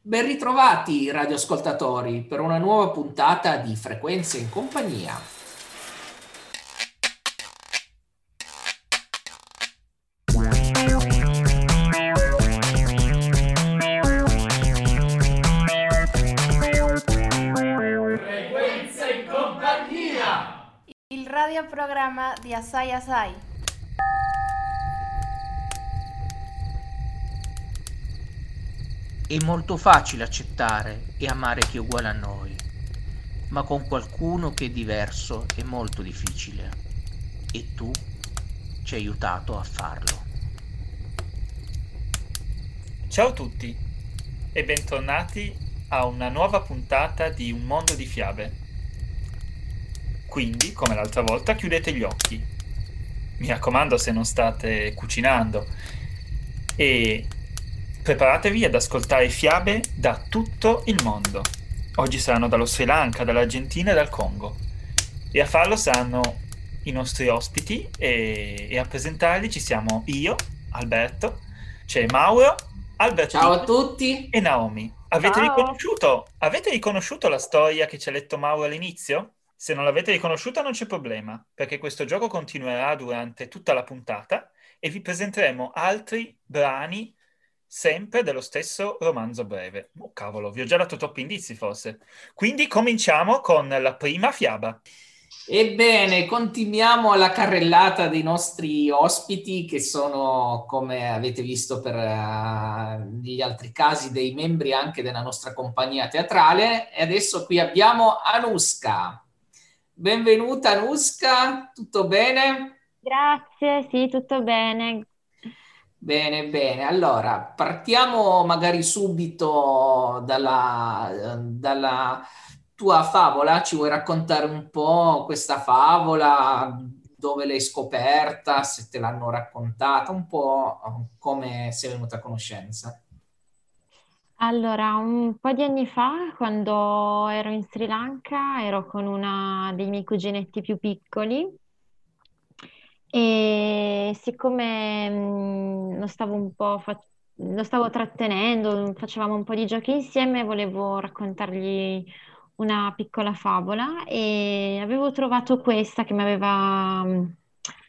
Ben ritrovati radioascoltatori per una nuova puntata di Frequenze in compagnia. Frequenze in compagnia! Il radioprogramma di Assai Assai. È molto facile accettare e amare chi è uguale a noi, ma con qualcuno che è diverso è molto difficile. E tu ci hai aiutato a farlo. Ciao a tutti e bentornati a una nuova puntata di Un mondo di fiabe. Quindi, come l'altra volta, chiudete gli occhi. Mi raccomando se non state cucinando. E preparatevi ad ascoltare fiabe da tutto il mondo. Oggi saranno dallo Sri Lanka, dall'Argentina e dal Congo. E a farlo saranno i nostri ospiti e, e a presentarli ci siamo io, Alberto, c'è Mauro, Alberto Ciao a tutti. e Naomi. Avete riconosciuto, avete riconosciuto la storia che ci ha letto Mauro all'inizio? Se non l'avete riconosciuta non c'è problema, perché questo gioco continuerà durante tutta la puntata e vi presenteremo altri brani sempre dello stesso romanzo breve. Oh cavolo, vi ho già dato troppi indizi forse. Quindi cominciamo con la prima fiaba. Ebbene, continuiamo la carrellata dei nostri ospiti che sono, come avete visto per eh, gli altri casi, dei membri anche della nostra compagnia teatrale. E adesso qui abbiamo Anuska. Benvenuta Anuska, tutto bene? Grazie, sì, tutto bene. Bene, bene. Allora, partiamo magari subito dalla, dalla tua favola. Ci vuoi raccontare un po' questa favola, dove l'hai scoperta, se te l'hanno raccontata, un po' come sei venuta a conoscenza? Allora, un po' di anni fa, quando ero in Sri Lanka, ero con una dei miei cuginetti più piccoli e siccome mh, lo stavo un po' fa- lo stavo trattenendo, facevamo un po' di giochi insieme, volevo raccontargli una piccola favola e avevo trovato questa che mi aveva mh,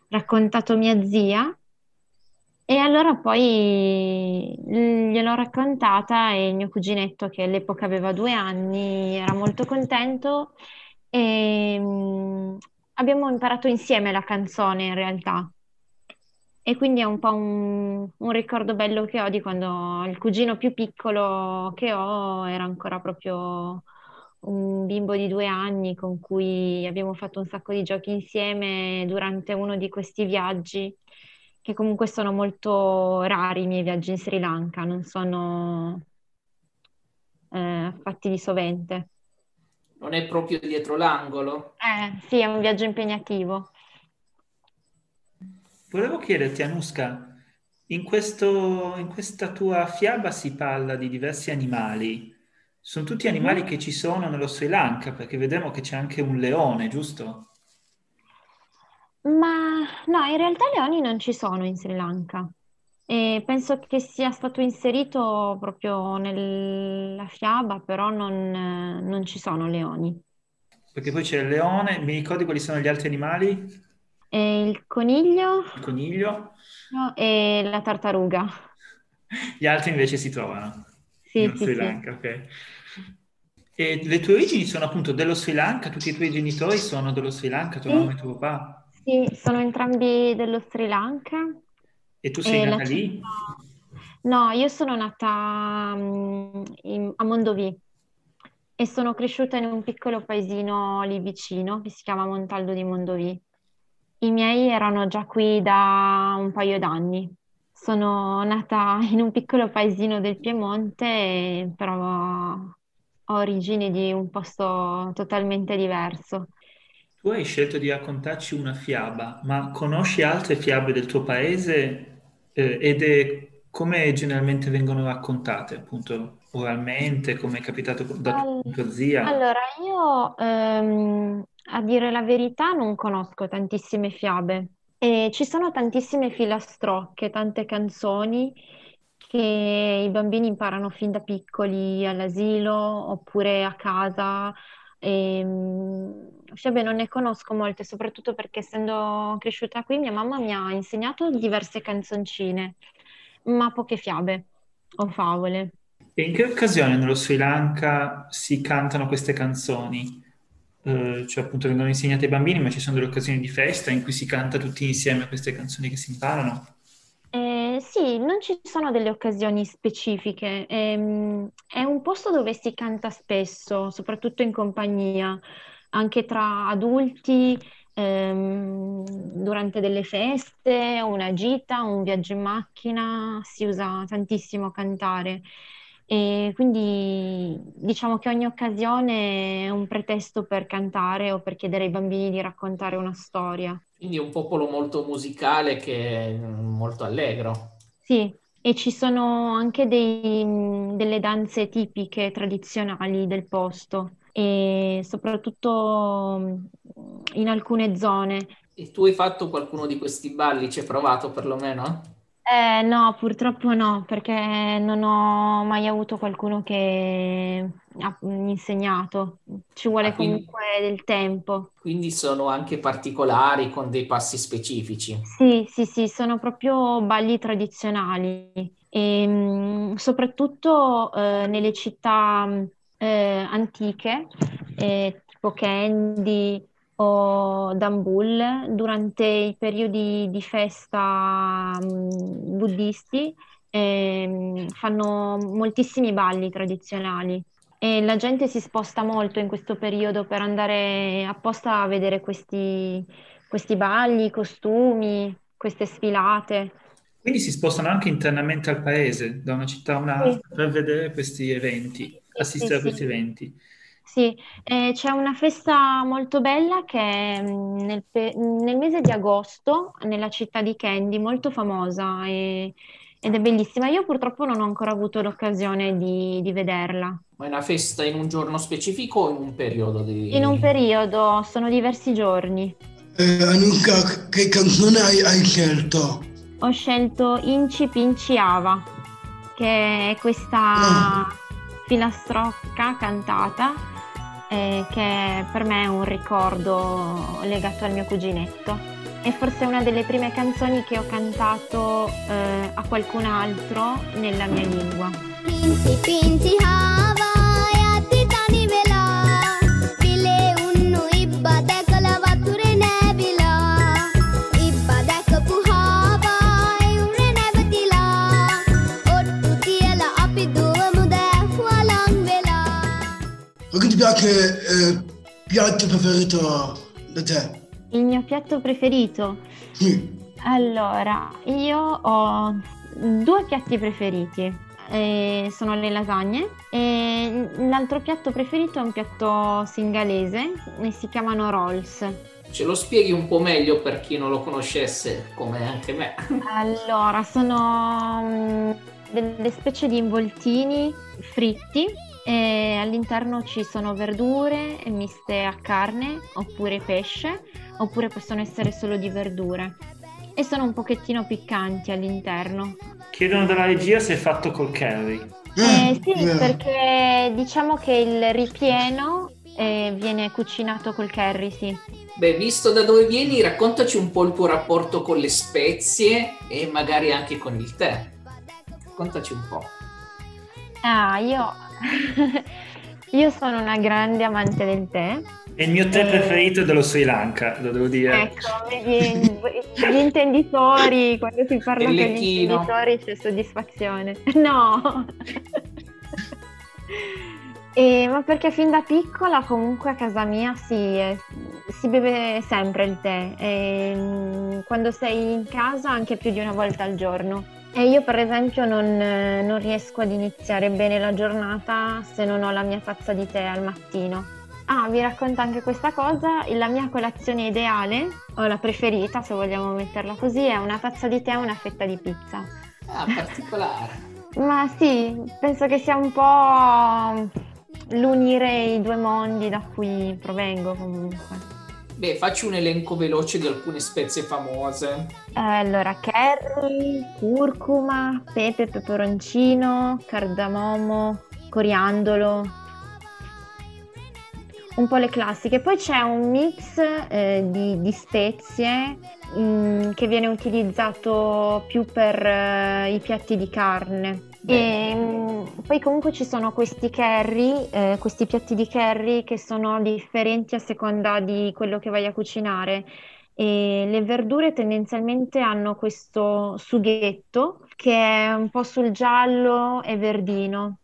raccontato mia zia. E allora poi gliel'ho raccontata e il mio cuginetto, che all'epoca aveva due anni, era molto contento e abbiamo imparato insieme la canzone in realtà. E quindi è un po' un, un ricordo bello che ho di quando il cugino più piccolo che ho era ancora proprio un bimbo di due anni con cui abbiamo fatto un sacco di giochi insieme durante uno di questi viaggi che comunque sono molto rari i miei viaggi in Sri Lanka, non sono eh, fatti di sovente. Non è proprio dietro l'angolo? Eh, sì, è un viaggio impegnativo. Volevo chiederti, Anuska, in questo, in questa tua fiaba si parla di diversi animali. Sono tutti animali che ci sono nello Sri Lanka, perché vediamo che c'è anche un leone, giusto? Ma no, in realtà leoni non ci sono in Sri Lanka e penso che sia stato inserito proprio nella fiaba, però non, non ci sono leoni. Perché poi c'è il leone, mi ricordi quali sono gli altri animali? E il coniglio Il coniglio, e la tartaruga. gli altri invece si trovano Sì, nello sì, Sri sì. Lanka, ok. E le tue origini sono appunto dello Sri Lanka, tutti i tuoi genitori sono dello Sri Lanka, tua Sì. mamma e tuo papà, Sì, sono entrambi dello Sri Lanka e tu sei e la nata lì? città... No, io sono nata mm, in- a Mondovì e sono cresciuta in un piccolo paesino lì vicino che si chiama Montaldo di Mondovì. I miei erano già qui da un paio d'anni. Sono nata in un piccolo paesino del Piemonte, però ho origini di un posto totalmente diverso. Tu hai scelto di raccontarci una fiaba, ma conosci altre fiabe del tuo paese? Eh, ed è come generalmente vengono raccontate, appunto, oralmente, come è capitato da Al- tua zia? Allora, io ehm, a dire la verità non conosco tantissime fiabe e ci sono tantissime filastrocche, tante canzoni che i bambini imparano fin da piccoli all'asilo oppure a casa. E, Fiabe non ne conosco molte, soprattutto perché essendo cresciuta qui, mia mamma mi ha insegnato diverse canzoncine, ma poche fiabe o favole. E in che occasione nello Sri Lanka si cantano queste canzoni? Eh, cioè appunto vengono insegnate ai bambini, ma ci sono delle occasioni di festa in cui si canta tutti insieme queste canzoni che si imparano? Eh, sì, non ci sono delle occasioni specifiche. Ehm, è un posto dove si canta spesso, soprattutto in compagnia, anche tra adulti, ehm, durante delle feste, una gita, un viaggio in macchina, si usa tantissimo cantare. E quindi diciamo che ogni occasione è un pretesto per cantare o per chiedere ai bambini di raccontare una storia. Quindi è un popolo molto musicale che è molto allegro. Sì, e ci sono anche dei, delle danze tipiche, tradizionali del posto e soprattutto in alcune zone. E tu hai fatto qualcuno di questi balli? Ci hai provato perlomeno? Eh, no, purtroppo no, perché non ho mai avuto qualcuno che ha insegnato. Ci vuole Ah, quindi, comunque del tempo. quindi sono anche particolari con dei passi specifici. Sì, sì, sì, sono proprio balli tradizionali e mh, soprattutto eh, nelle città mh, eh, antiche, eh, tipo Kandy o Dambul, durante i periodi di festa mh, buddisti, ehm, fanno moltissimi balli tradizionali. E la gente si sposta molto in questo periodo per andare apposta a vedere questi, questi balli, i costumi, queste sfilate. Quindi si spostano anche internamente al paese, da una città a Sì, un'altra, per vedere questi eventi, sì, sì, assistere a sì. questi eventi. Sì, eh, c'è una festa molto bella che è mm, nel, pe- nel mese di agosto nella città di Candy, molto famosa e- ed è bellissima. Io purtroppo non ho ancora avuto l'occasione di, di vederla. Ma è una festa in un giorno specifico o in un periodo In un di... periodo, sono diversi giorni. Eh, Anuka, che canzone hai, hai scelto? Ho scelto Inci Pinci Ava, che è Ah, questa filastrocca cantata eh, che per me è un ricordo legato al mio cuginetto. È forse una delle prime canzoni che ho cantato eh, a qualcun altro nella mia lingua. Pinti, pinti, hava. Che eh, piatto preferito da te? Il mio piatto preferito? Sì. Allora, io ho due piatti preferiti. eh, sono le lasagne e l'altro piatto preferito è un piatto singalese e si chiamano rolls. Ce lo spieghi un po' meglio per chi non lo conoscesse, come anche me. Allora, sono mm, delle specie di involtini fritti e all'interno ci sono verdure miste a carne oppure pesce oppure possono essere solo di verdure e sono un pochettino piccanti all'interno. Chiedono dalla regia se è fatto col curry. Eh, sì, eh, perché diciamo che il ripieno eh, viene cucinato col curry, sì. Beh, visto da dove vieni, raccontaci un po' il tuo rapporto con le spezie e magari anche con il tè. Raccontaci un po'. Ah, io, io sono una grande amante del tè. È il mio tè Eh, preferito dello Sri Lanka, lo devo dire. Ecco, vedi, gli intenditori, quando si parla con gli intenditori c'è soddisfazione. No! E- ma perché fin da piccola comunque a casa mia si, eh, si beve sempre il tè, e, mm, quando sei in casa anche più di una volta al giorno. E io per esempio non, eh, non riesco ad iniziare bene la giornata se non ho la mia tazza di tè al mattino. Ah, vi racconto anche questa cosa, la mia colazione ideale, o la preferita se vogliamo metterla così, è una tazza di tè e una fetta di pizza. Ah, particolare. Ma sì, penso che sia un po' l'unire i due mondi da cui provengo comunque. Beh, facci un elenco veloce di alcune spezie famose. Eh, allora, curry, curcuma, pepe, peperoncino, cardamomo, coriandolo, un po' le classiche. Poi c'è un mix eh, di, di spezie mm, che viene utilizzato più per eh, i piatti di carne. E, mm, poi comunque ci sono questi curry, eh, questi piatti di curry che sono differenti a seconda di quello che vai a cucinare. E le verdure tendenzialmente hanno questo sughetto che è un po' sul giallo e verdino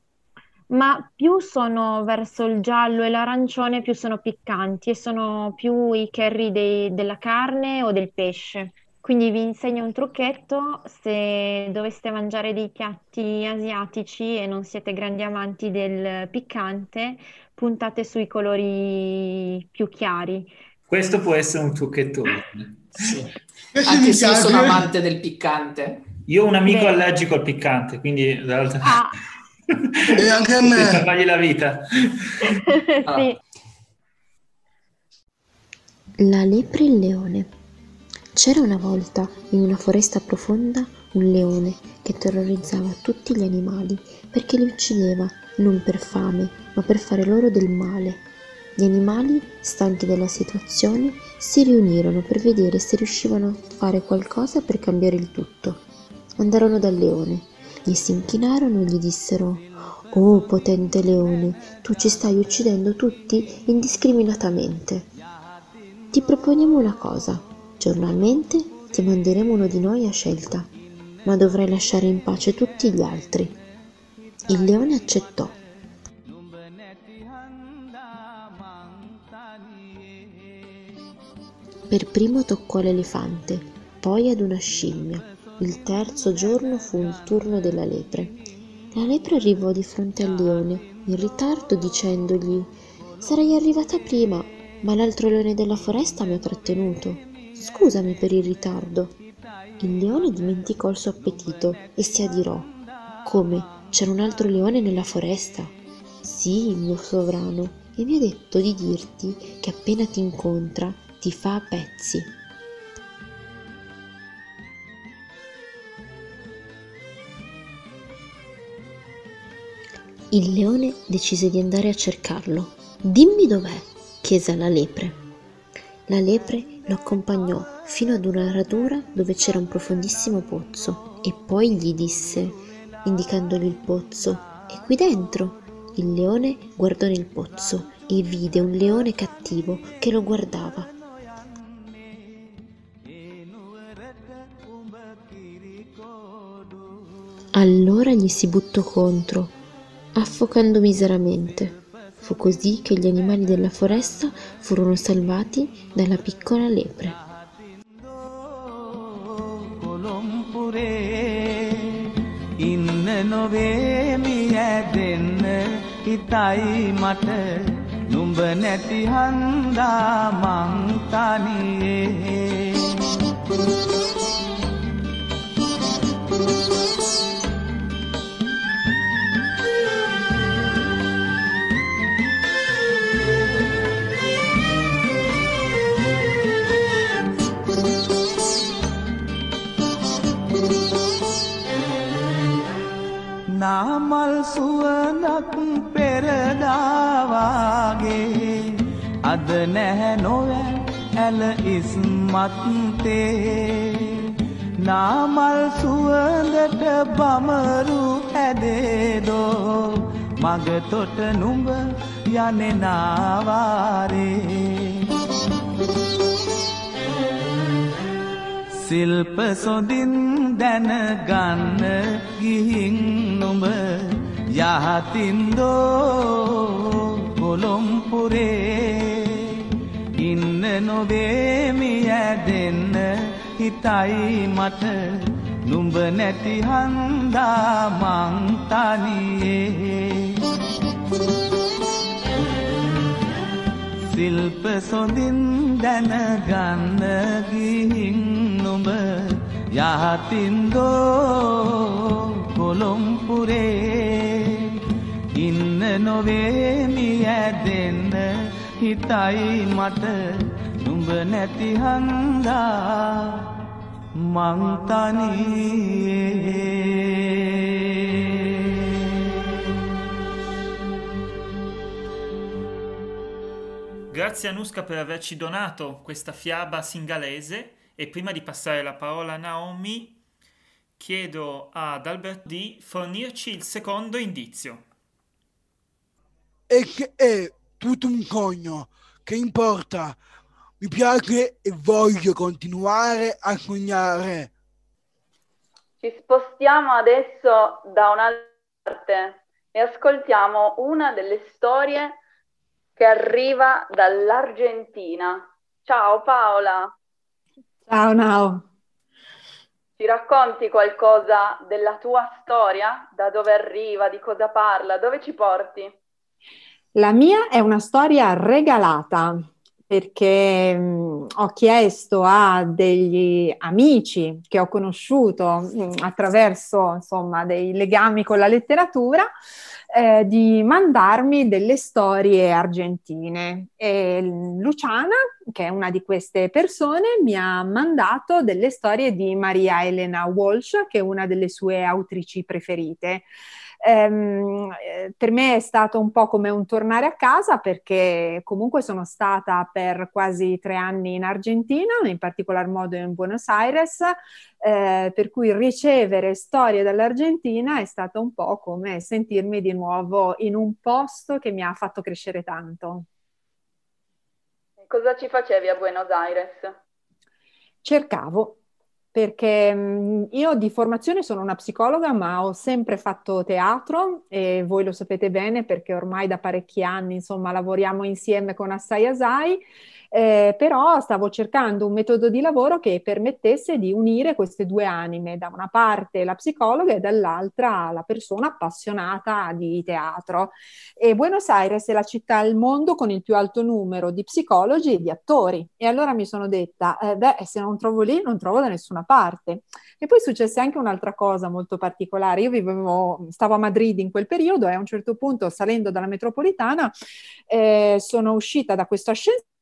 ma più sono verso il giallo e l'arancione, più sono piccanti e sono più i curry dei- della carne o del pesce. Quindi vi insegno un trucchetto, se doveste mangiare dei piatti asiatici e non siete grandi amanti del piccante, puntate sui colori più chiari. Questo può essere un trucchetto utile. Sì. Anche se io sono amante del piccante. Io ho un amico Beh. allergico al piccante, quindi dall'altra Ah, E anche a me. Per salvargli la vita. sì. La lepre e il leone. C'era una volta, in una foresta profonda, un leone che terrorizzava tutti gli animali perché li uccideva non per fame, ma per fare loro del male. Gli animali, stanchi della situazione, si riunirono per vedere se riuscivano a fare qualcosa per cambiare il tutto. Andarono dal leone, gli si inchinarono e gli dissero Oh potente leone, tu ci stai uccidendo tutti indiscriminatamente. Ti proponiamo una cosa. Giornalmente ti manderemo uno di noi a scelta, ma dovrai lasciare in pace tutti gli altri. Il leone accettò. Per primo toccò l'elefante, poi ad una scimmia. Il terzo giorno fu il turno della lepre. La lepre arrivò di fronte al leone, in ritardo, dicendogli Sarei arrivata prima, ma l'altro leone della foresta mi ha trattenuto. Scusami per il ritardo. Il leone dimenticò il suo appetito e si adirò. Come? C'era un altro leone nella foresta? Sì, mio sovrano, e mi ha detto di dirti che appena ti incontra ti fa a pezzi. Il leone decise di andare a cercarlo. Dimmi dov'è, chiese alla lepre. La lepre lo accompagnò fino ad una radura dove c'era un profondissimo pozzo e poi gli disse, indicandogli il pozzo, è qui dentro. Il leone guardò nel pozzo e vide un leone cattivo che lo guardava. Allora gli si buttò contro, affocando miseramente. Fu così che gli animali della foresta furono salvati dalla piccola lepre. කොළොම්පුරේ ඉන්න නොවේමි ඇදෙන්න හිතයි මට නුඹ නැති හන්දා මංතනියේ නාමල් සුවඳක් පෙරදාවාගේ. අද නැහැ නොවැ ඇල ඉස්මත්තේ නාමල් සුවඳට බමරු හැදේදෝ. මගතොට නුඹ යනෙනාවාරේ සිල්ප සොඳින් දැනගන්න ගිහින් නොඹ යහතින්දෝ කොළොම්පුරේ ඉන්න නොවේමි ඇදෙන්න හිතයි මට නුඹ නැති හන්දා මංතනියේ සිල්ප සොඳින් දැනගන්න ගිහින් නොඹ යහතින්දෝ කොළොම්පුරේ ඉන්න නොවේමි ඇදෙන්න හිතයි මට නුඹ නුඹ නැති හන්දා මං Grazie Anuska per averci donato questa fiaba singalese e prima di passare la parola a Naomi chiedo ad Albert di fornirci il secondo indizio. E che è tutto un sogno, che importa? Mi piace e voglio continuare a sognare. Ci spostiamo adesso da un'altra parte e ascoltiamo una delle storie che arriva dall'Argentina. Ciao Paola, Ciao Nao. ci racconti qualcosa della tua storia? Da dove arriva, di cosa parla, dove ci porti? La mia è una storia regalata perché mh, ho chiesto a degli amici che ho conosciuto mh, attraverso insomma dei legami con la letteratura eh, di mandarmi delle storie argentine. E Luciana, che è una di queste persone, mi ha mandato delle storie di Maria Elena Walsh, che è una delle sue autrici preferite. Ehm, eh, per me è stato un po' come un tornare a casa perché comunque sono stata per quasi tre anni in Argentina, in particolar modo in Buenos Aires, eh, per cui ricevere storie dall'Argentina è stato un po' come sentirmi di nuovo in un posto che mi ha fatto crescere tanto. Cosa ci facevi a Buenos Aires? Cercavo, perché mh, io di formazione sono una psicologa, ma ho sempre fatto teatro e voi lo sapete bene perché ormai da parecchi anni, insomma, lavoriamo insieme con Assai Asai. Eh, però stavo cercando un metodo di lavoro che permettesse di unire queste due anime, da una parte la psicologa e dall'altra la persona appassionata di teatro. E Buenos Aires è la città al mondo con il più alto numero di psicologi e di attori. E allora mi sono detta, eh, beh, se non trovo lì, non trovo da nessuna parte. E poi successe anche un'altra cosa molto particolare. Io vivevo, stavo a Madrid in quel periodo e a un certo punto, salendo dalla metropolitana, eh, sono uscita da questo ascensore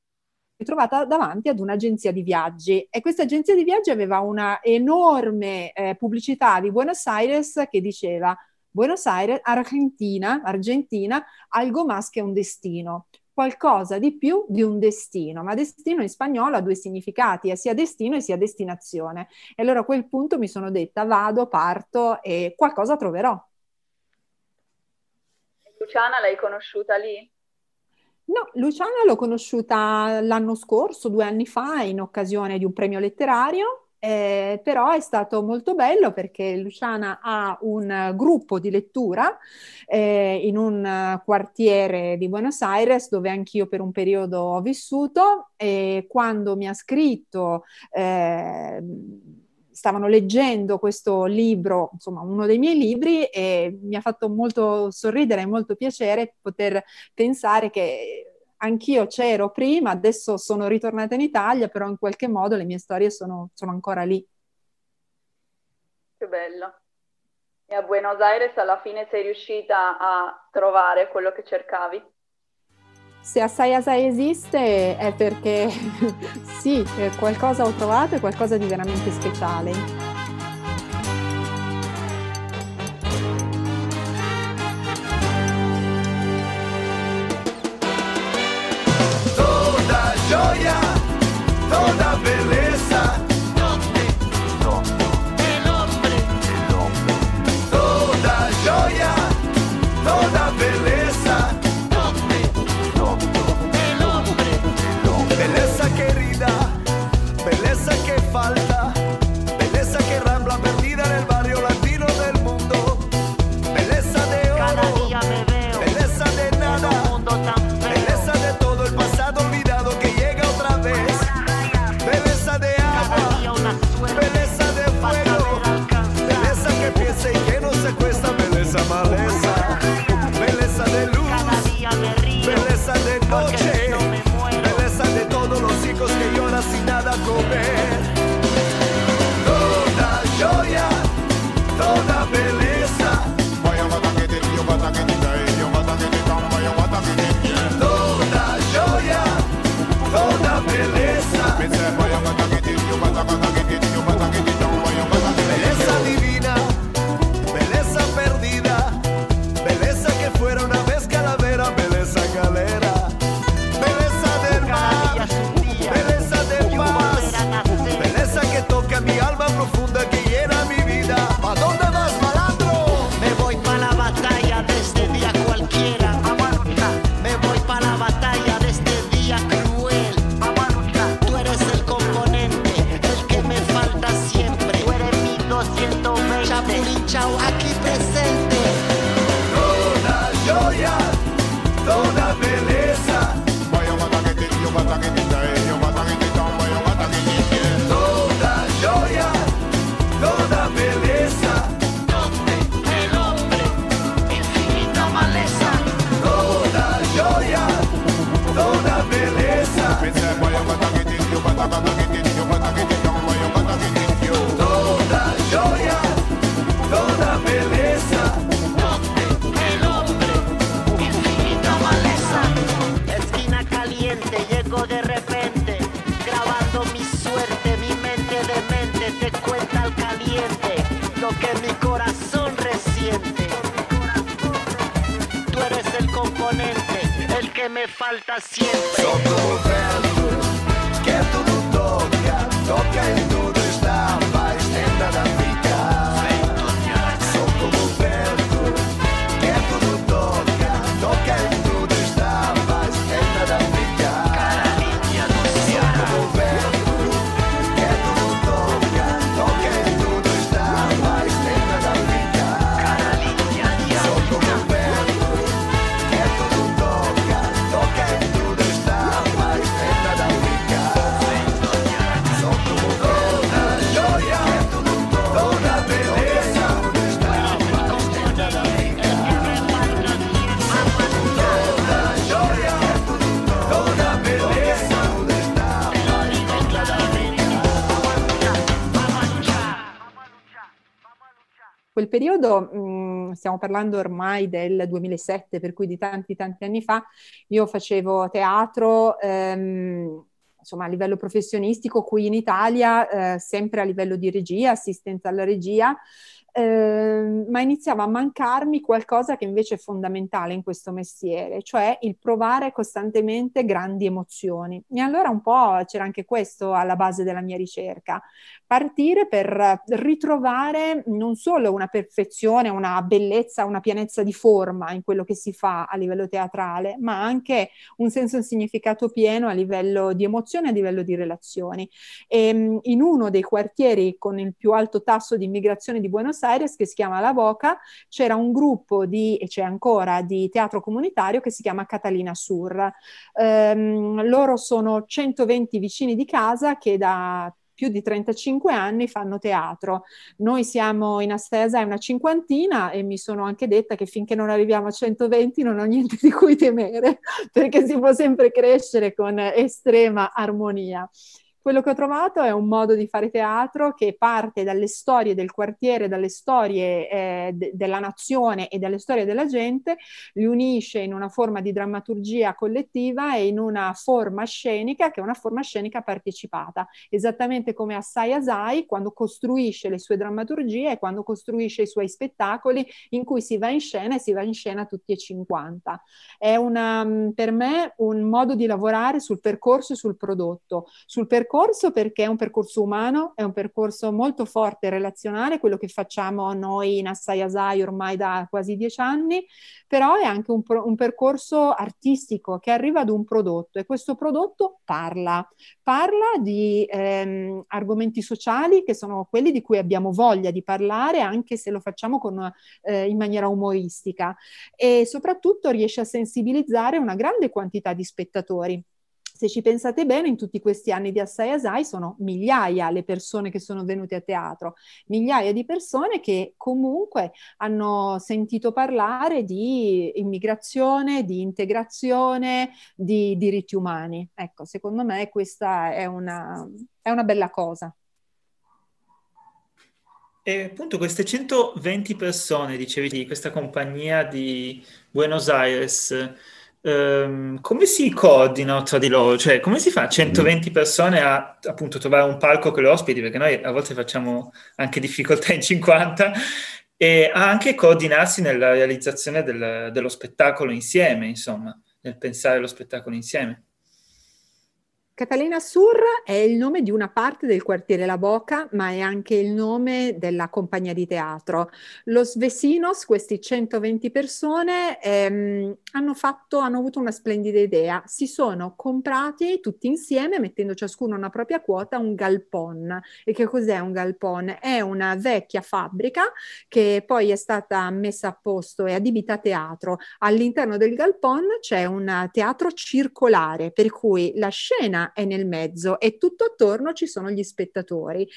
ritrovata davanti ad un'agenzia di viaggi e questa agenzia di viaggi aveva una enorme eh, pubblicità di Buenos Aires che diceva Buenos Aires, Argentina, Argentina, algo más che un destino, qualcosa di più di un destino, ma destino in spagnolo ha due significati, è sia destino e sia destinazione. E allora a quel punto mi sono detta vado, parto e qualcosa troverò. Luciana l'hai conosciuta lì? No, Luciana l'ho conosciuta l'anno scorso, due anni fa, in occasione di un premio letterario, eh, però è stato molto bello perché Luciana ha un gruppo di lettura eh, in un quartiere di Buenos Aires dove anch'io per un periodo ho vissuto e quando mi ha scritto eh, stavano leggendo questo libro, insomma uno dei miei libri, e mi ha fatto molto sorridere e molto piacere poter pensare che anch'io c'ero prima, adesso sono ritornata in Italia, però in qualche modo le mie storie sono, sono ancora lì. Che bello. E a Buenos Aires alla fine sei riuscita a trovare quello che cercavi? Se Assai Asai esiste è perché sì, eh, qualcosa ho trovato e qualcosa di veramente speciale. Toda Periodo, mh, stiamo parlando ormai del 2007, per cui di tanti tanti anni fa, io facevo teatro, ehm, insomma a livello professionistico qui in Italia, eh, sempre a livello di regia, assistenza alla regia, ehm, ma iniziava a mancarmi qualcosa che invece è fondamentale in questo mestiere, cioè il provare costantemente grandi emozioni. E allora un po' c'era anche questo alla base della mia ricerca, partire per ritrovare non solo una perfezione, una bellezza, una pienezza di forma in quello che si fa a livello teatrale, ma anche un senso e un significato pieno a livello di emozione, a livello di relazioni. E, mh, in uno dei quartieri con il più alto tasso di immigrazione di Buenos Aires, che si chiama La Boca, c'era un gruppo di, e c'è ancora, di teatro comunitario che si chiama Catalina Sur. Ehm, loro sono 120 vicini di casa che da più di 35 anni fanno teatro. Noi siamo in Astesa una cinquantina e mi sono anche detta che finché non arriviamo a 120 non ho niente di cui temere, perché si può sempre crescere con estrema armonia. Quello che ho trovato è un modo di fare teatro che parte dalle storie del quartiere, dalle storie eh, de- della nazione e dalle storie della gente, li unisce in una forma di drammaturgia collettiva e in una forma scenica che è una forma scenica partecipata, esattamente come Assai Asai quando costruisce le sue drammaturgie e quando costruisce i suoi spettacoli in cui si va in scena e si va in scena tutti e 50. È una, per me un modo di lavorare sul percorso e sul prodotto. Sul percorso perché è un percorso umano, è un percorso molto forte e relazionale, quello che facciamo noi in Assai Asai ormai da quasi dieci anni, però è anche un, pro- un percorso artistico che arriva ad un prodotto e questo prodotto parla, parla di ehm, argomenti sociali che sono quelli di cui abbiamo voglia di parlare anche se lo facciamo con, eh, in maniera umoristica e soprattutto riesce a sensibilizzare una grande quantità di spettatori. Se ci pensate bene, in tutti questi anni di Assai Asai sono migliaia le persone che sono venute a teatro, migliaia di persone che comunque hanno sentito parlare di immigrazione, di integrazione, di diritti umani. Ecco, secondo me questa è una, è una bella cosa. E appunto queste 120 persone, dicevi, di questa compagnia di Buenos Aires, ehm, come si coordinano tra di loro? Cioè, come si fa 120 persone a appunto trovare un palco che lo ospiti? Perché noi a volte facciamo anche difficoltà in 50 e a anche coordinarsi nella realizzazione del- dello spettacolo insieme, insomma, nel pensare lo spettacolo insieme. Catalina Sur è il nome di una parte del quartiere La Boca, ma è anche il nome della compagnia di teatro. Los Vecinos, questi 120 persone, ehm, hanno fatto, hanno avuto una splendida idea. Si sono comprati tutti insieme, mettendo ciascuno una propria quota, un galpon. E che cos'è un galpon? È una vecchia fabbrica che poi è stata messa a posto e adibita a teatro. All'interno del galpon c'è un teatro circolare, per cui la scena è nel mezzo e tutto attorno ci sono gli spettatori.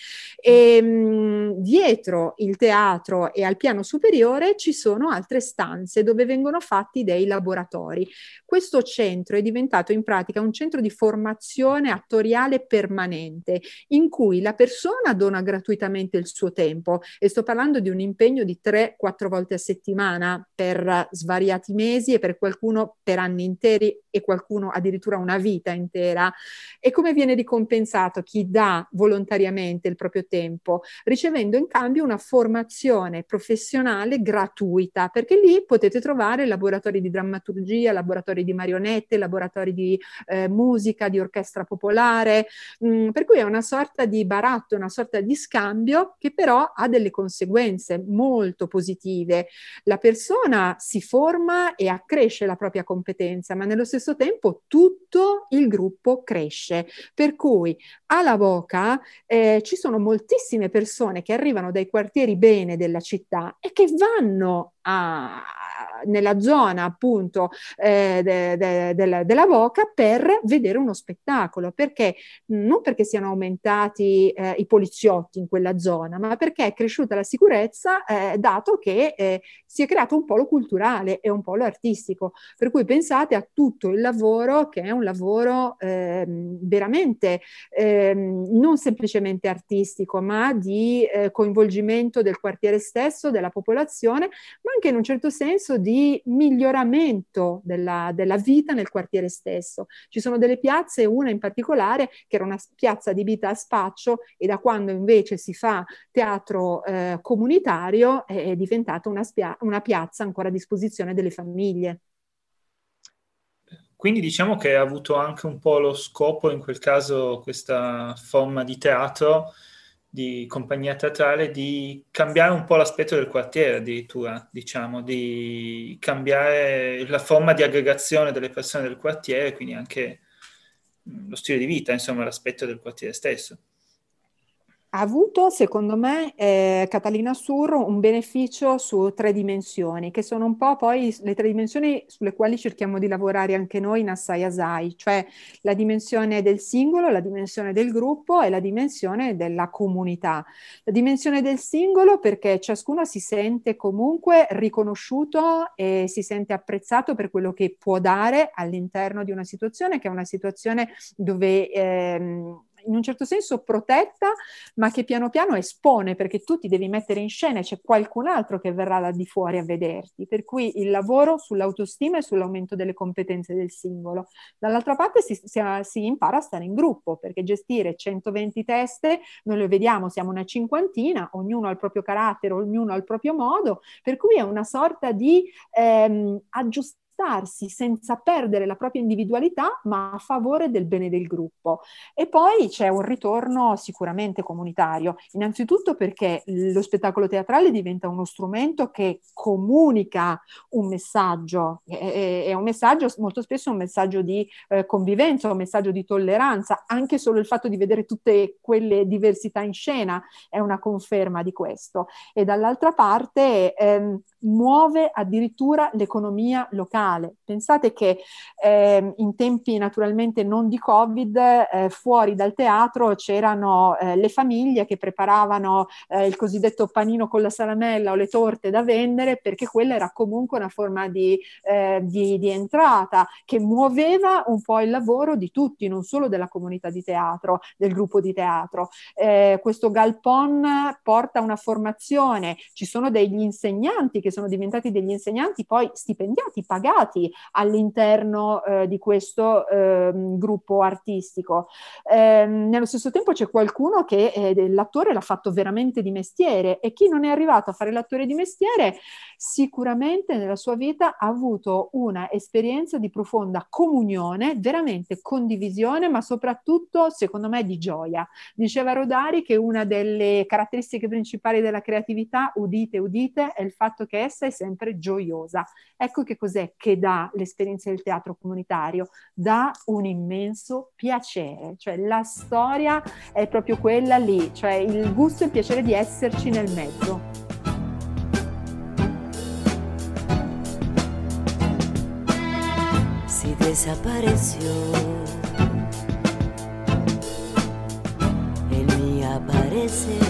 E, mh, dietro il teatro e al piano superiore ci sono altre stanze dove vengono fatti dei laboratori. Questo centro è diventato in pratica un centro di formazione attoriale permanente in cui la persona dona gratuitamente il suo tempo e sto parlando di un impegno di 3-4 volte a settimana per svariati mesi e per qualcuno per anni interi e qualcuno addirittura una vita intera. E come viene ricompensato chi dà volontariamente il proprio tempo? Ricevendo in cambio una formazione professionale gratuita, perché lì potete trovare laboratori di drammaturgia, laboratori di marionette, laboratori di eh, musica, di orchestra popolare, mh, mm, per cui è una sorta di baratto, una sorta di scambio che però ha delle conseguenze molto positive. La persona si forma e accresce la propria competenza, ma nello stesso tempo tutto il gruppo cresce. Per cui alla Boca eh, ci sono moltissime persone che arrivano dai quartieri bene della città e che vanno a, nella zona appunto eh, de, de, de, della Boca per vedere uno spettacolo, perché non perché siano aumentati eh, i poliziotti in quella zona, ma perché è cresciuta la sicurezza eh, dato che eh, si è creato un polo culturale e un polo artistico. Per cui pensate a tutto il lavoro che è un lavoro ehm, veramente ehm, non semplicemente artistico, ma di eh, coinvolgimento del quartiere stesso, della popolazione, ma anche in un certo senso di miglioramento della, della, vita nel quartiere stesso. Ci sono delle piazze, una in particolare che era una piazza adibita a spaccio e da quando invece si fa teatro eh, comunitario è, è diventata una, spia- una piazza ancora a disposizione delle famiglie. Quindi diciamo che ha avuto anche un po' lo scopo, in quel caso, questa forma di teatro di compagnia teatrale di cambiare un po' l'aspetto del quartiere addirittura, diciamo, di cambiare la forma di aggregazione delle persone del quartiere, quindi anche lo stile di vita, insomma, l'aspetto del quartiere stesso ha avuto, secondo me, eh, Catalina Surro un beneficio su tre dimensioni, che sono un po' poi le tre dimensioni sulle quali cerchiamo di lavorare anche noi in Assai Asai, cioè la dimensione del singolo, la dimensione del gruppo e la dimensione della comunità. La dimensione del singolo perché ciascuno si sente comunque riconosciuto e si sente apprezzato per quello che può dare all'interno di una situazione che è una situazione dove ehm, in un certo senso protetta, ma che piano piano espone perché tu ti devi mettere in scena e c'è qualcun altro che verrà da di fuori a vederti. Per cui il lavoro sull'autostima e sull'aumento delle competenze del singolo. Dall'altra parte si, si, si impara a stare in gruppo perché gestire 120 teste, noi lo vediamo, siamo una cinquantina, ognuno ha il proprio carattere, ognuno ha il proprio modo, per cui è una sorta di ehm, aggiustamento spostarsi senza perdere la propria individualità, ma a favore del bene del gruppo. E poi c'è un ritorno sicuramente comunitario, innanzitutto perché lo spettacolo teatrale diventa uno strumento che comunica un messaggio, è un messaggio molto spesso un messaggio di eh, convivenza, un messaggio di tolleranza, anche solo il fatto di vedere tutte quelle diversità in scena è una conferma di questo. E dall'altra parte ehm, muove addirittura l'economia locale. Pensate che eh, in tempi naturalmente non di Covid, eh, fuori dal teatro c'erano eh, le famiglie che preparavano eh, il cosiddetto panino con la salamella o le torte da vendere perché quella era comunque una forma di, eh, di, di entrata che muoveva un po' il lavoro di tutti, non solo della comunità di teatro, del gruppo di teatro. Eh, questo galpon porta una formazione, ci sono degli insegnanti che sono diventati degli insegnanti poi stipendiati, pagati all'interno eh, di questo eh, gruppo artistico. Eh, nello stesso tempo c'è qualcuno che eh, l'attore l'ha fatto veramente di mestiere e chi non è arrivato a fare l'attore di mestiere sicuramente nella sua vita ha avuto una esperienza di profonda comunione, veramente condivisione, ma soprattutto secondo me di gioia. Diceva Rodari che una delle caratteristiche principali della creatività, udite, udite, è il fatto che essa è sempre gioiosa. Ecco che cos'è che dà l'esperienza del teatro comunitario, dà un immenso piacere, cioè la storia è proprio quella lì, cioè il gusto e il piacere di esserci nel mezzo. Si desapareció el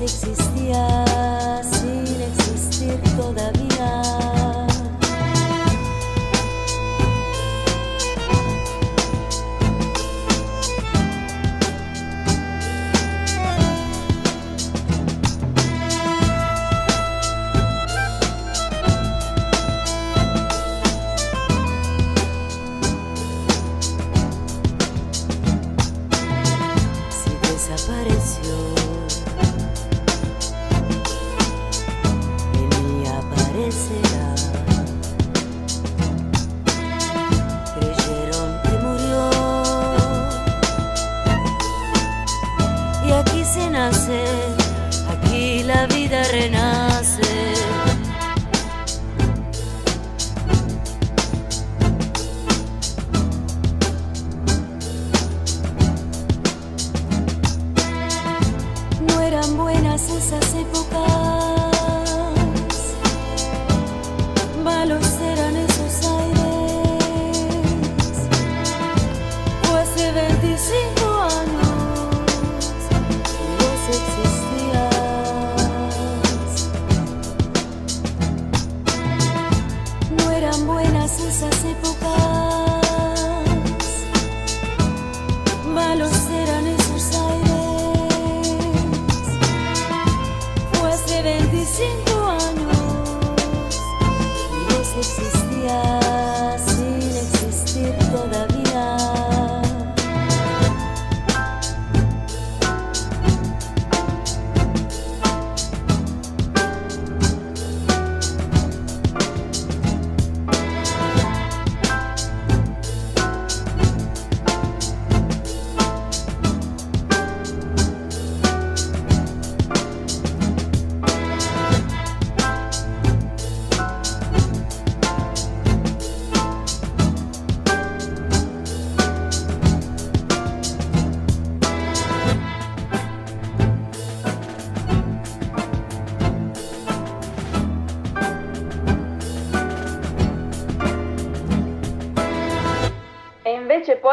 existía sin existir todavía.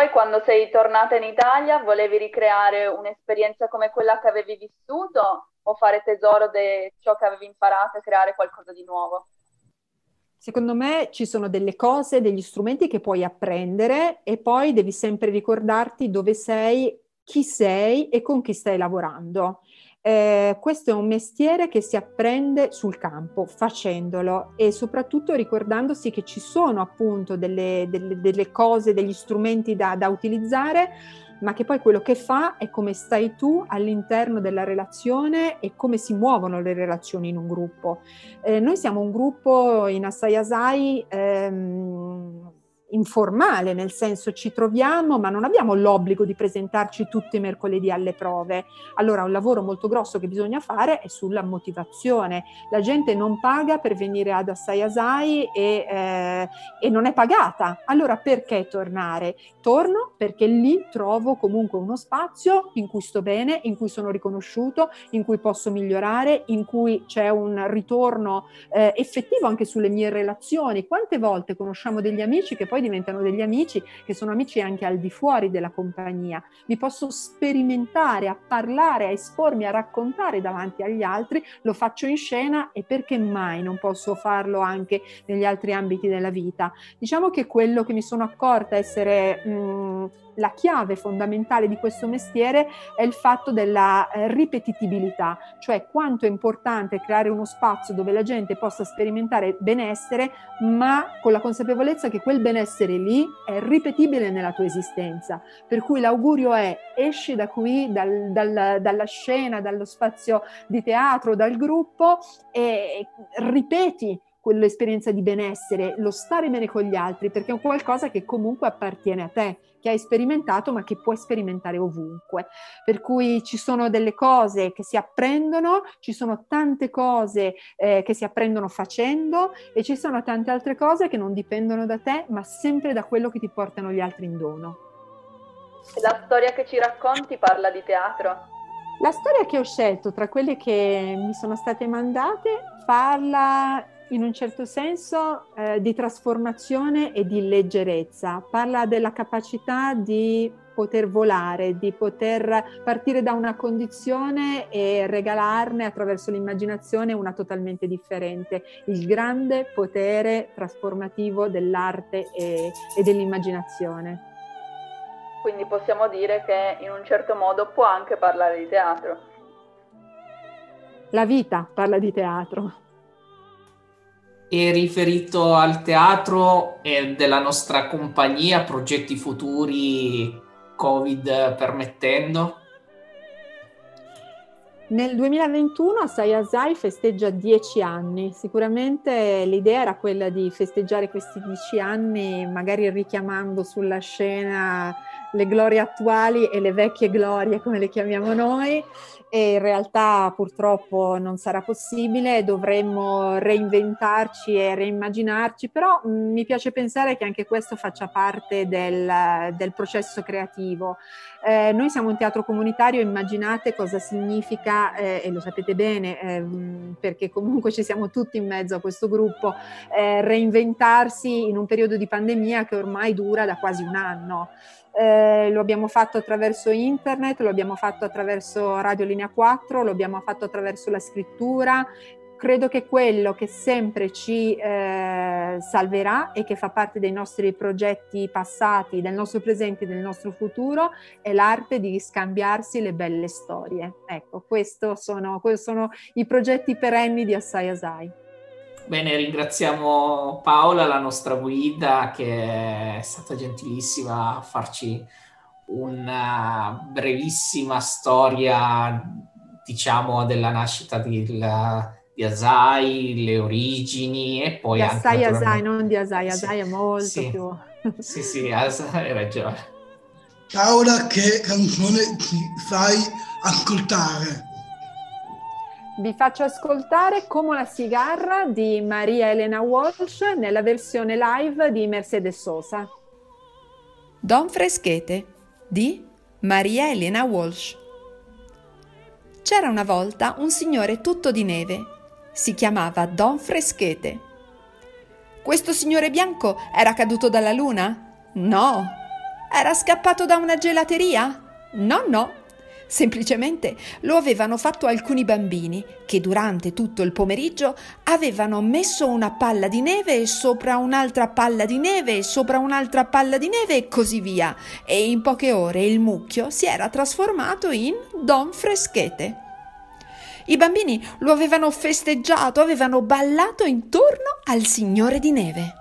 Poi quando sei tornata in Italia volevi ricreare un'esperienza come quella che avevi vissuto o fare tesoro di ciò che avevi imparato e creare qualcosa di nuovo? Secondo me ci sono delle cose, degli strumenti che puoi apprendere e poi devi sempre ricordarti dove sei, chi sei e con chi stai lavorando. Eh, questo è un mestiere che si apprende sul campo, facendolo e soprattutto ricordandosi che ci sono appunto delle, delle- delle cose, degli strumenti da, da utilizzare, ma che poi quello che fa è come stai tu all'interno della relazione e come si muovono le relazioni in un gruppo. Eh, noi siamo un gruppo in Assai Asai ehm, informale, nel senso ci troviamo, ma non abbiamo l'obbligo di presentarci tutti i mercoledì alle prove. Allora un lavoro molto grosso che bisogna fare è sulla motivazione. La gente non paga per venire ad Assai Asai e, eh, e non è pagata. Allora perché tornare? Torno perché lì trovo comunque uno spazio in cui sto bene, in cui sono riconosciuto, in cui posso migliorare, in cui c'è un ritorno eh, effettivo anche sulle mie relazioni. Quante volte conosciamo degli amici che poi diventano degli amici che sono amici anche al di fuori della compagnia. Mi posso sperimentare, a parlare, a espormi, a raccontare davanti agli altri, lo faccio in scena e perché mai non posso farlo anche negli altri ambiti della vita? Diciamo che quello che mi sono accorta essere mh, la chiave fondamentale di questo mestiere è il fatto della eh, ripetitività, cioè quanto è importante creare uno spazio dove la gente possa sperimentare benessere, ma con la consapevolezza che quel benessere lì è ripetibile nella tua esistenza. Per cui l'augurio è esci da qui, dal, dal, dalla scena, dallo spazio di teatro, dal gruppo e ripeti quell'esperienza di benessere, lo stare bene con gli altri, perché è un qualcosa che comunque appartiene a te, che hai sperimentato ma che puoi sperimentare ovunque. Per cui ci sono delle cose che si apprendono, ci sono tante cose eh, che si apprendono facendo e ci sono tante altre cose che non dipendono da te, ma sempre da quello che ti portano gli altri in dono. La storia che ci racconti parla di teatro? La storia che ho scelto tra quelle che mi sono state mandate parla in un certo senso eh, di trasformazione e di leggerezza, parla della capacità di poter volare, di poter partire da una condizione e regalarne attraverso l'immaginazione una totalmente differente, il grande potere trasformativo dell'arte e, e dell'immaginazione. Quindi possiamo dire che in un certo modo può anche parlare di teatro. La vita parla di teatro e riferito al teatro e della nostra compagnia, progetti futuri, Covid permettendo? Nel 2021 Asai Asai festeggia dieci anni. Sicuramente l'idea era quella di festeggiare questi dieci anni, magari richiamando sulla scena le glorie attuali e le vecchie glorie, come le chiamiamo noi, e in realtà purtroppo non sarà possibile, dovremmo reinventarci e reimmaginarci, però mh, mm, mi piace pensare che anche questo faccia parte del, del processo creativo. Eh, noi siamo un teatro comunitario, immaginate cosa significa, eh, e lo sapete bene, eh, perché comunque ci siamo tutti in mezzo a questo gruppo, eh, reinventarsi in un periodo di pandemia che ormai dura da quasi un anno eh, lo abbiamo fatto attraverso internet, lo abbiamo fatto attraverso Radio Linea 4, lo abbiamo fatto attraverso la scrittura. Credo che quello che sempre ci eh, salverà e che fa parte dei nostri progetti passati, del nostro presente e del nostro futuro è l'arte di scambiarsi le belle storie. Ecco, questi sono, sono i progetti perenni di Assai Asai. Bene, ringraziamo Paola, la nostra guida, che è stata gentilissima a farci una brevissima storia, diciamo, della nascita di, di Asai, le origini e poi di anche... Asai Asai, non di Asai, Asai è molto sì, più... sì, sì, Asai, hai ragione. Paola, che canzone ti fai ascoltare? Vi faccio ascoltare Come la cigarra di Maria Elena Walsh nella versione live di Mercedes Sosa. Don Freschete di Maria Elena Walsh. C'era una volta un signore tutto di neve. Si chiamava Don Freschete. Questo signore bianco era caduto dalla luna? No. Era scappato da una gelateria? No, no Semplicemente lo avevano fatto alcuni bambini che durante tutto il pomeriggio avevano messo una palla di neve sopra un'altra palla di neve sopra un'altra palla di neve e così via. E in poche ore il mucchio si era trasformato in Don Freschete. I bambini lo avevano festeggiato, avevano ballato intorno al Signore di Neve.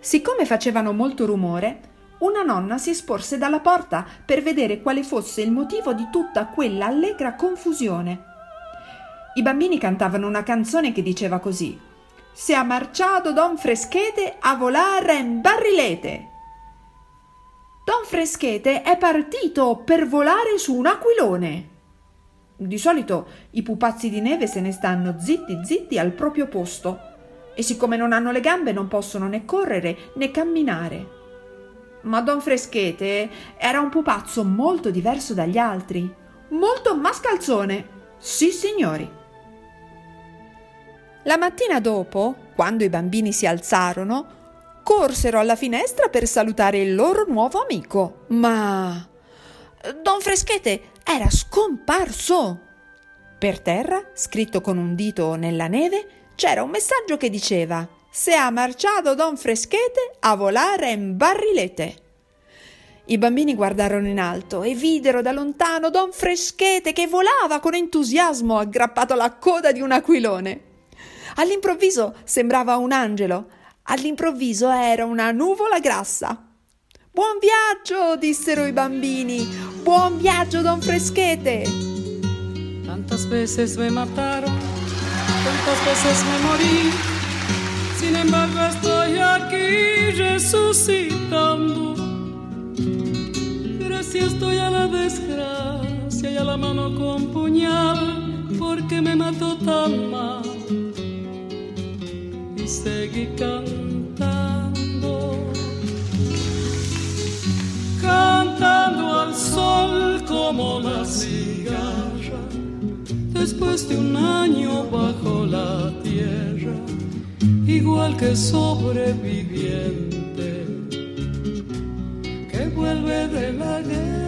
Siccome facevano molto rumore, una nonna si sporse dalla porta per vedere quale fosse il motivo di tutta quella allegra confusione. I bambini cantavano una canzone che diceva così se ha marciato Don Freschete a volare in barrilete. Don Freschete è partito per volare su un aquilone. Di solito i pupazzi di neve se ne stanno zitti zitti al proprio posto e siccome non hanno le gambe non possono né correre né camminare. Ma Don Freschete era un pupazzo molto diverso dagli altri, molto mascalzone. Sì, signori. La mattina dopo, quando i bambini si alzarono, corsero alla finestra per salutare il loro nuovo amico. Ma Don Freschete era scomparso. Per terra, scritto con un dito nella neve, c'era un messaggio che diceva Se ha marciato Don Freschete a volare in barrilete. I bambini guardarono in alto e videro da lontano Don Freschete che volava con entusiasmo aggrappato alla coda di un aquilone. All'improvviso sembrava un angelo, all'improvviso era una nuvola grassa. Buon viaggio, dissero i bambini. Buon viaggio, don Freschete. Tantas veces me mataron, tantas veces me morí. Sin embargo, estoy aquí resucitando. Gracias estoy a la desgracia y a la mano con puñal, porque me mató tan mal. Y seguí cantando, cantando al sol como la cigarra, después de un año bajo la tierra, igual que sobreviviente que vuelve de la guerra.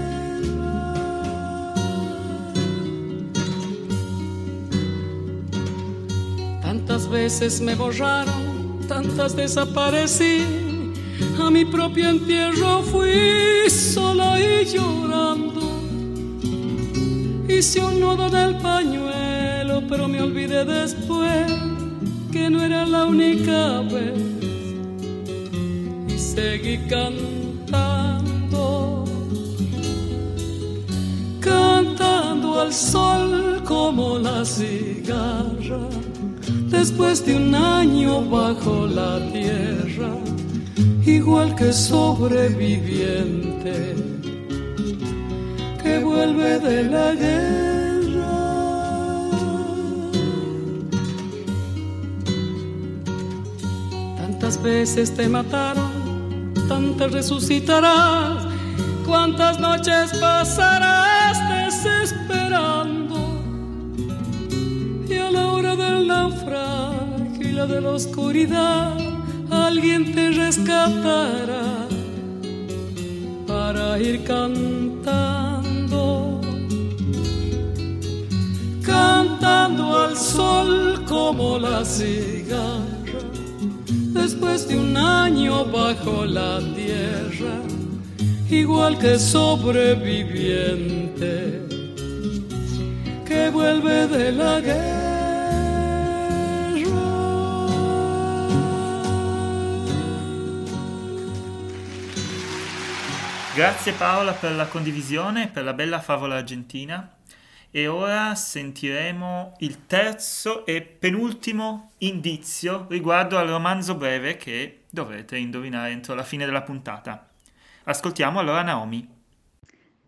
Tantas veces me borraron, tantas desaparecí. A mi propio entierro fui sola y llorando. Hice un nudo en el pañuelo, pero me olvidé después que no era la única vez. Y seguí cantando, cantando al sol como la cigarra después de un año bajo la tierra, igual que sobreviviente que vuelve de la guerra. Tantas veces te mataron, tantas resucitarás, cuántas noches pasarás desesperando y a la hora del naufragio y la de la oscuridad, alguien te rescatará para ir cantando, cantando al sol como la cigarra, después de un año bajo la tierra, igual que sobreviviente que vuelve de la guerra. Grazie Paola per la condivisione, per la bella favola argentina. E ora sentiremo il terzo e penultimo indizio riguardo al romanzo breve che dovrete indovinare entro la fine della puntata. Ascoltiamo allora Naomi.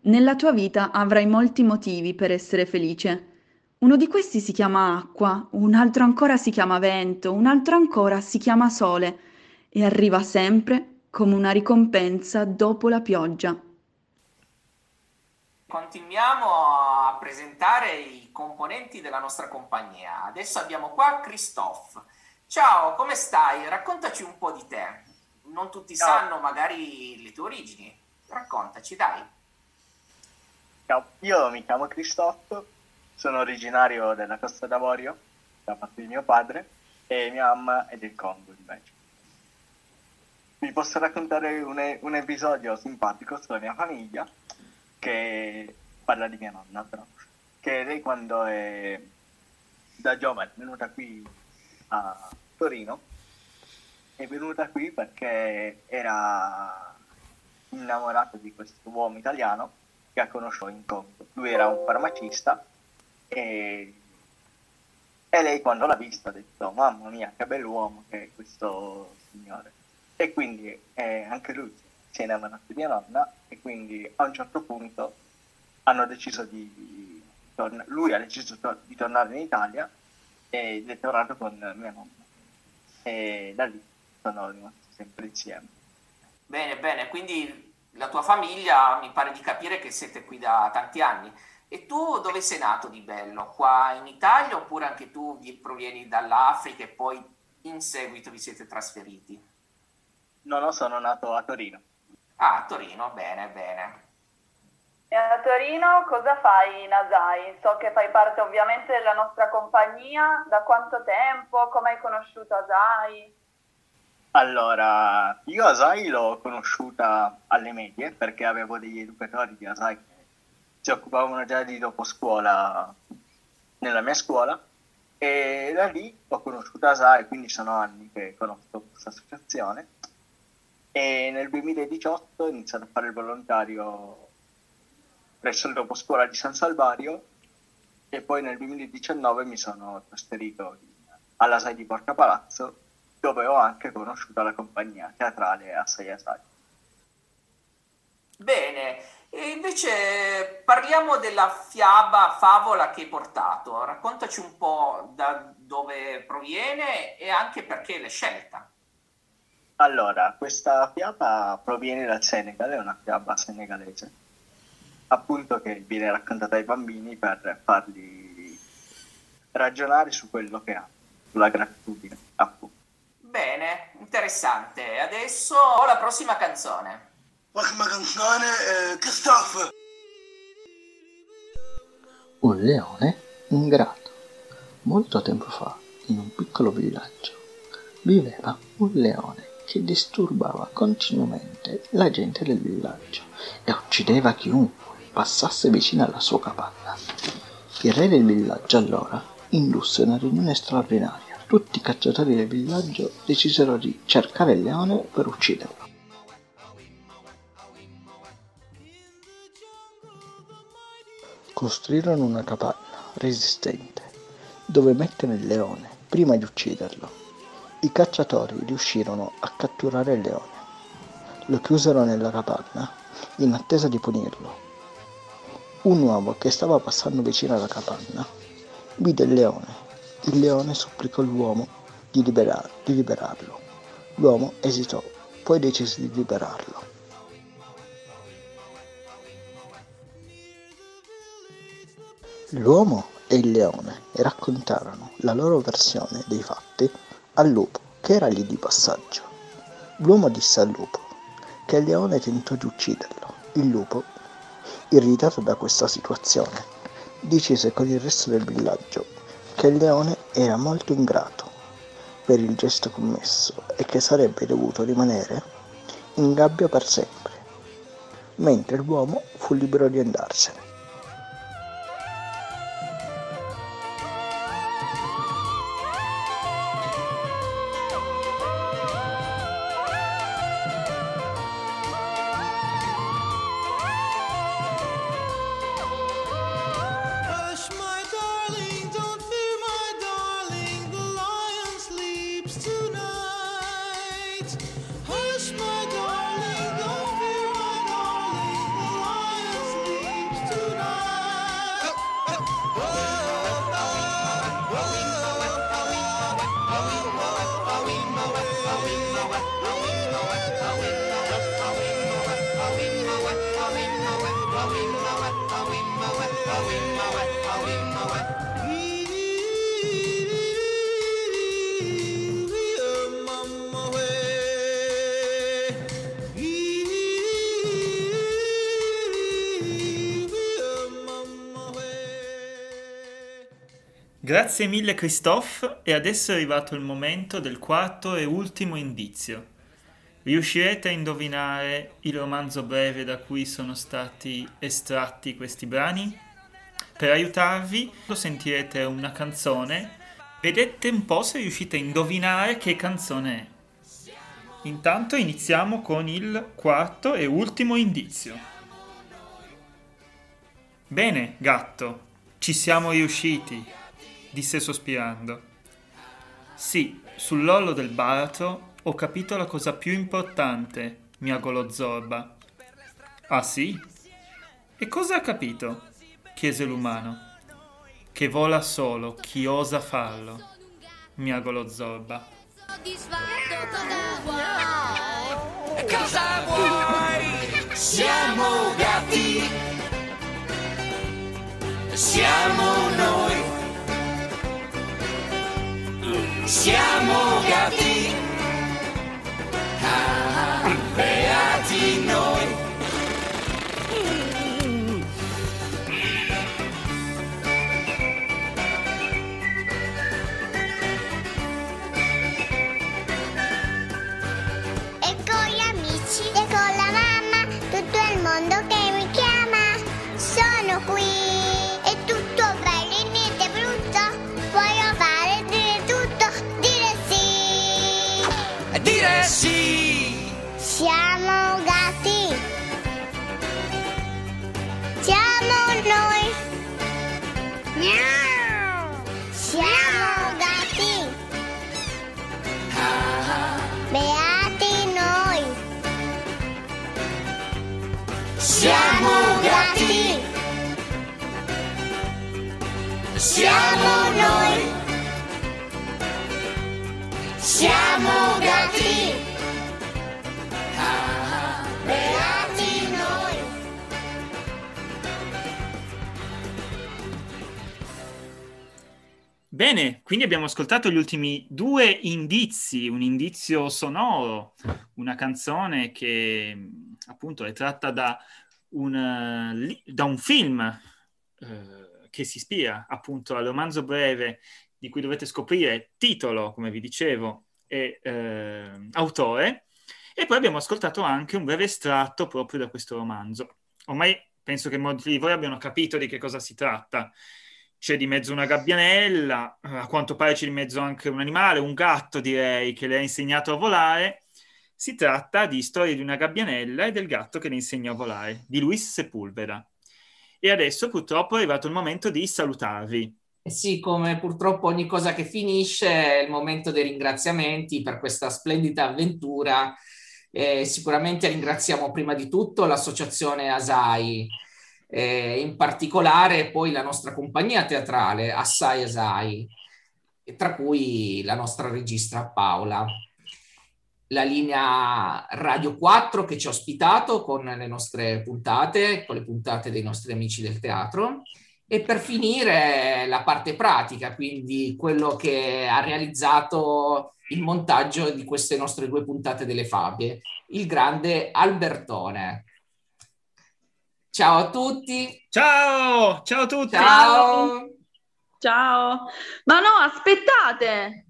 Nella tua vita avrai molti motivi per essere felice. Uno di questi si chiama acqua, un altro ancora si chiama vento, un altro ancora si chiama sole e arriva sempre come una ricompensa dopo la pioggia. Continuiamo a presentare i componenti della nostra compagnia. Adesso abbiamo qua Christophe. Ciao, come stai? Raccontaci un po' di te. Non tutti Ciao. sanno magari le tue origini. Raccontaci, dai. Ciao, io mi chiamo Cristoforo, sono originario della Costa d'Avorio da parte di mio padre e mia mamma è del Congo invece. Vi posso raccontare un, un episodio simpatico sulla mia famiglia che parla di mia nonna però, che lei quando è da giovane è venuta qui a Torino è venuta qui perché era innamorata di questo uomo italiano che ha conosciuto in Congo. Lui era un farmacista e E lei quando l'ha visto ha detto, mamma mia, che bell'uomo che è questo signore. E quindi eh, anche lui innamorato di mia nonna e quindi a un certo punto hanno deciso di tornare, lui ha deciso to- di tornare in Italia ed è tornato con mia nonna. E da lì sono rimasti sempre insieme. Bene, bene, quindi la tua famiglia mi pare di capire che siete qui da tanti anni. E tu dove sei nato di bello? Qua in Italia oppure anche tu vi- provieni dall'Africa e poi in seguito vi siete trasferiti? No, no, sono nato a Torino. Ah, a Torino, bene, bene. E a Torino cosa fai in Asai? So che fai parte ovviamente della nostra compagnia. Da quanto tempo? Come hai conosciuto Asai? Allora, io Asai l'ho conosciuta alle medie perché avevo degli educatori di Asai che si occupavano già di dopo scuola nella mia scuola e da lì ho conosciuto Asai, quindi sono anni che conosco questa associazione e nel 2018 ho iniziato a fare il volontario presso il dopo scuola di San Salvario e poi nel 2019 mi sono trasferito all'Asai di Porta Palazzo dove ho anche conosciuto la compagnia teatrale Assai Assai. Bene, e invece parliamo della fiaba, favola che hai portato. Raccontaci un po' da dove proviene e anche perché l'hai scelta. Allora, questa fiaba proviene dal Senegal, è una fiaba senegalese, appunto che viene raccontata ai bambini per farli ragionare su quello che hanno, sulla gratitudine, appunto. Bene, interessante. Adesso ho la prossima canzone. Prossima canzone, eh, Christophe. Un leone ingrato. Molto tempo fa, in un piccolo villaggio, viveva un leone che disturbava continuamente la gente del villaggio e uccideva chiunque passasse vicino alla sua capanna. Il re del villaggio allora indusse una riunione straordinaria. Tutti i cacciatori del villaggio decisero di cercare il leone per ucciderlo. Costruirono una capanna resistente dove mettere il leone prima di ucciderlo. I cacciatori riuscirono a catturare il leone. Lo chiusero nella capanna in attesa di punirlo. Un uomo che stava passando vicino alla capanna vide il leone. Il leone supplicò l'uomo di, libera- di liberarlo. L'uomo esitò, poi decise di liberarlo. L'uomo e il leone raccontarono la loro versione dei fatti al lupo che era lì di passaggio. L'uomo disse al lupo che il leone tentò di ucciderlo. Il lupo, irritato da questa situazione, decise con il resto del villaggio che il leone era molto ingrato per il gesto commesso e che sarebbe dovuto rimanere in gabbia per sempre, mentre l'uomo fu libero di andarsene. Grazie mille Christophe e adesso è arrivato il momento del quarto e ultimo indizio. Riuscirete a indovinare il romanzo breve da cui sono stati estratti questi brani? Per aiutarvi sentirete una canzone. Vedete un po' se riuscite a indovinare che canzone è. Intanto iniziamo con il quarto e ultimo indizio. Bene, gatto, ci siamo riusciti. Disse sospirando. Sì, sull'ollo del baratro ho capito la cosa più importante, miagolò Zorba. Ah sì? E cosa ha capito? chiese l'umano. Che vola solo chi osa farlo, miagolò Zorba. Cosa vuoi? Siamo gatti. Siamo noi. Siamo gatti. Siamo noi. Siamo gatti. Ah, beati noi. Bene, quindi abbiamo ascoltato gli ultimi due indizi, un indizio sonoro, una canzone che appunto è tratta da un, eh, da un film eh, che si ispira appunto al romanzo breve di cui dovete scoprire titolo, come vi dicevo, e eh, autore, e poi abbiamo ascoltato anche un breve estratto proprio da questo romanzo. Ormai penso che molti di voi abbiano capito di che cosa si tratta c'è di mezzo una gabbianella, eh, a quanto pare c'è di mezzo anche un animale, un gatto direi, che le ha insegnato a volare. Si tratta di Storia di una gabbianella e del gatto che le insegna a volare, di Luis Sepulveda. E adesso purtroppo è arrivato il momento di salutarvi. Eh sì, come purtroppo ogni cosa che finisce è il momento dei ringraziamenti per questa splendida avventura. Eh, sicuramente ringraziamo prima di tutto l'associazione Asai, eh, in particolare poi la nostra compagnia teatrale Assai Asai, tra cui la nostra regista Paola, la linea Radio 4 che ci ha ospitato con le nostre puntate, con le puntate dei nostri amici del teatro. E per finire la parte pratica, quindi quello che ha realizzato il montaggio di queste nostre due puntate delle Fabie, il grande Albertone. Ciao a tutti. Ciao, ciao a tutti. Ciao. Ciao. Ma no, aspettate.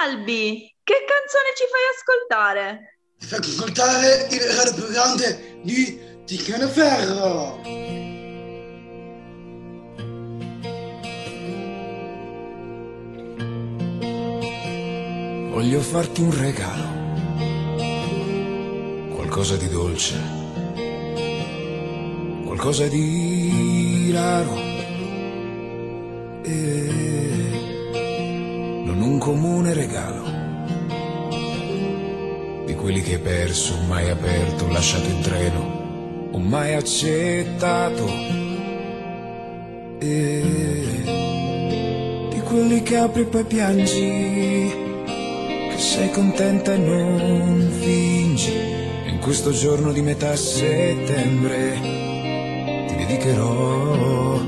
Albi, che canzone ci fai ascoltare? Ti faccio ascoltare il radio più grande di Tiziano Ferro. Voglio farti un regalo, qualcosa di dolce, qualcosa di raro e non un comune regalo quelli che hai perso, mai aperto, lasciato in treno o mai accettato e di quelli che apri e poi piangi che sei contenta e non fingi. In questo giorno di metà settembre ti dedicherò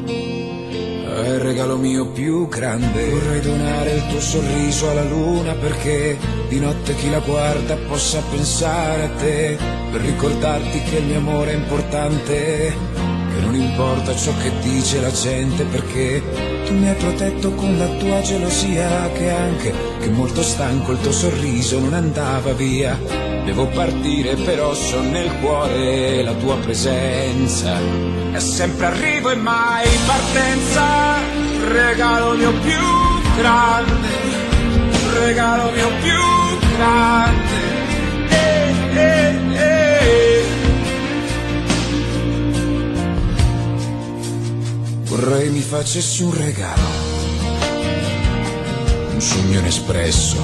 al regalo mio più grande. Vorrei donare il tuo sorriso alla luna perché di notte chi la guarda possa pensare a te. Per ricordarti che il mio amore è importante. Che non importa ciò che dice la gente perché tu mi hai protetto con la tua gelosia che anche che molto stanco il tuo sorriso non andava via. Devo partire però so nel cuore la tua presenza. È sempre arrivo e mai partenza. Regalo mio più grande. Regalo mio più grande. Eh, eh, eh. Vorrei mi facessi un regalo un sogno inespresso.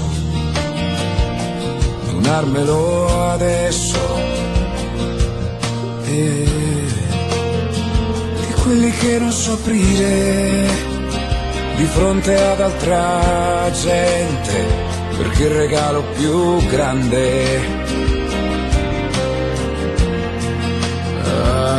Donarmelo adesso. E di quelli che non so aprire di fronte ad altra gente, perché il regalo più grande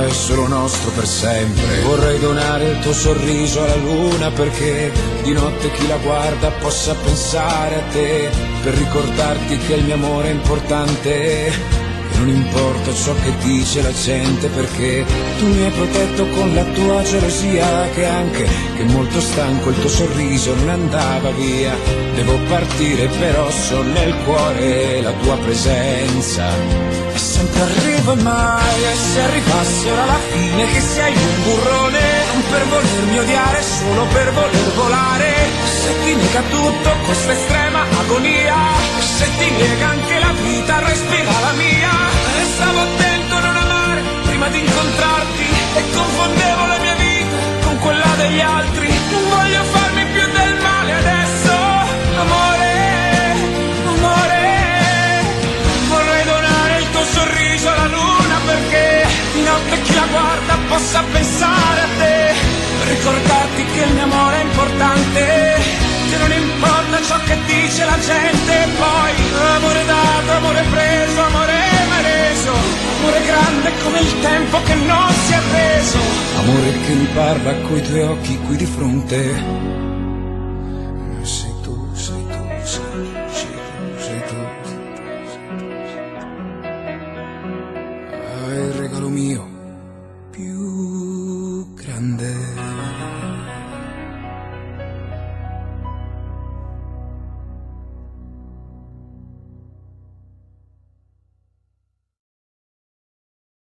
è solo nostro per sempre. Vorrei donare il tuo sorriso alla luna perché di notte chi la guarda possa pensare a te, per ricordarti che il mio amore è importante. Non importa ciò che dice la gente perché tu mi hai protetto con la tua gelosia che anche che molto stanco il tuo sorriso non andava via. Devo partire però so nel cuore la tua presenza. E sempre arrivo mai e se arrivasse ora la fine che sei un burrone non per volermi odiare solo per voler volare se ti nega tutto questa estrema agonia se ti nega anche la vita respira la mia stavo attento a non amare prima di incontrarti e confondevo la mia vita con quella degli altri. Non voglio farmi più del male adesso. Amore amore vorrei donare il tuo sorriso alla luna perché di notte chi la guarda possa pensare a te. Ricordarti che il mio amore è importante che non importa ciò che dice la gente. Poi amore dato amore preso amore mai reso amore grande come il tempo che non si è reso amore che mi parla coi tuoi occhi qui di fronte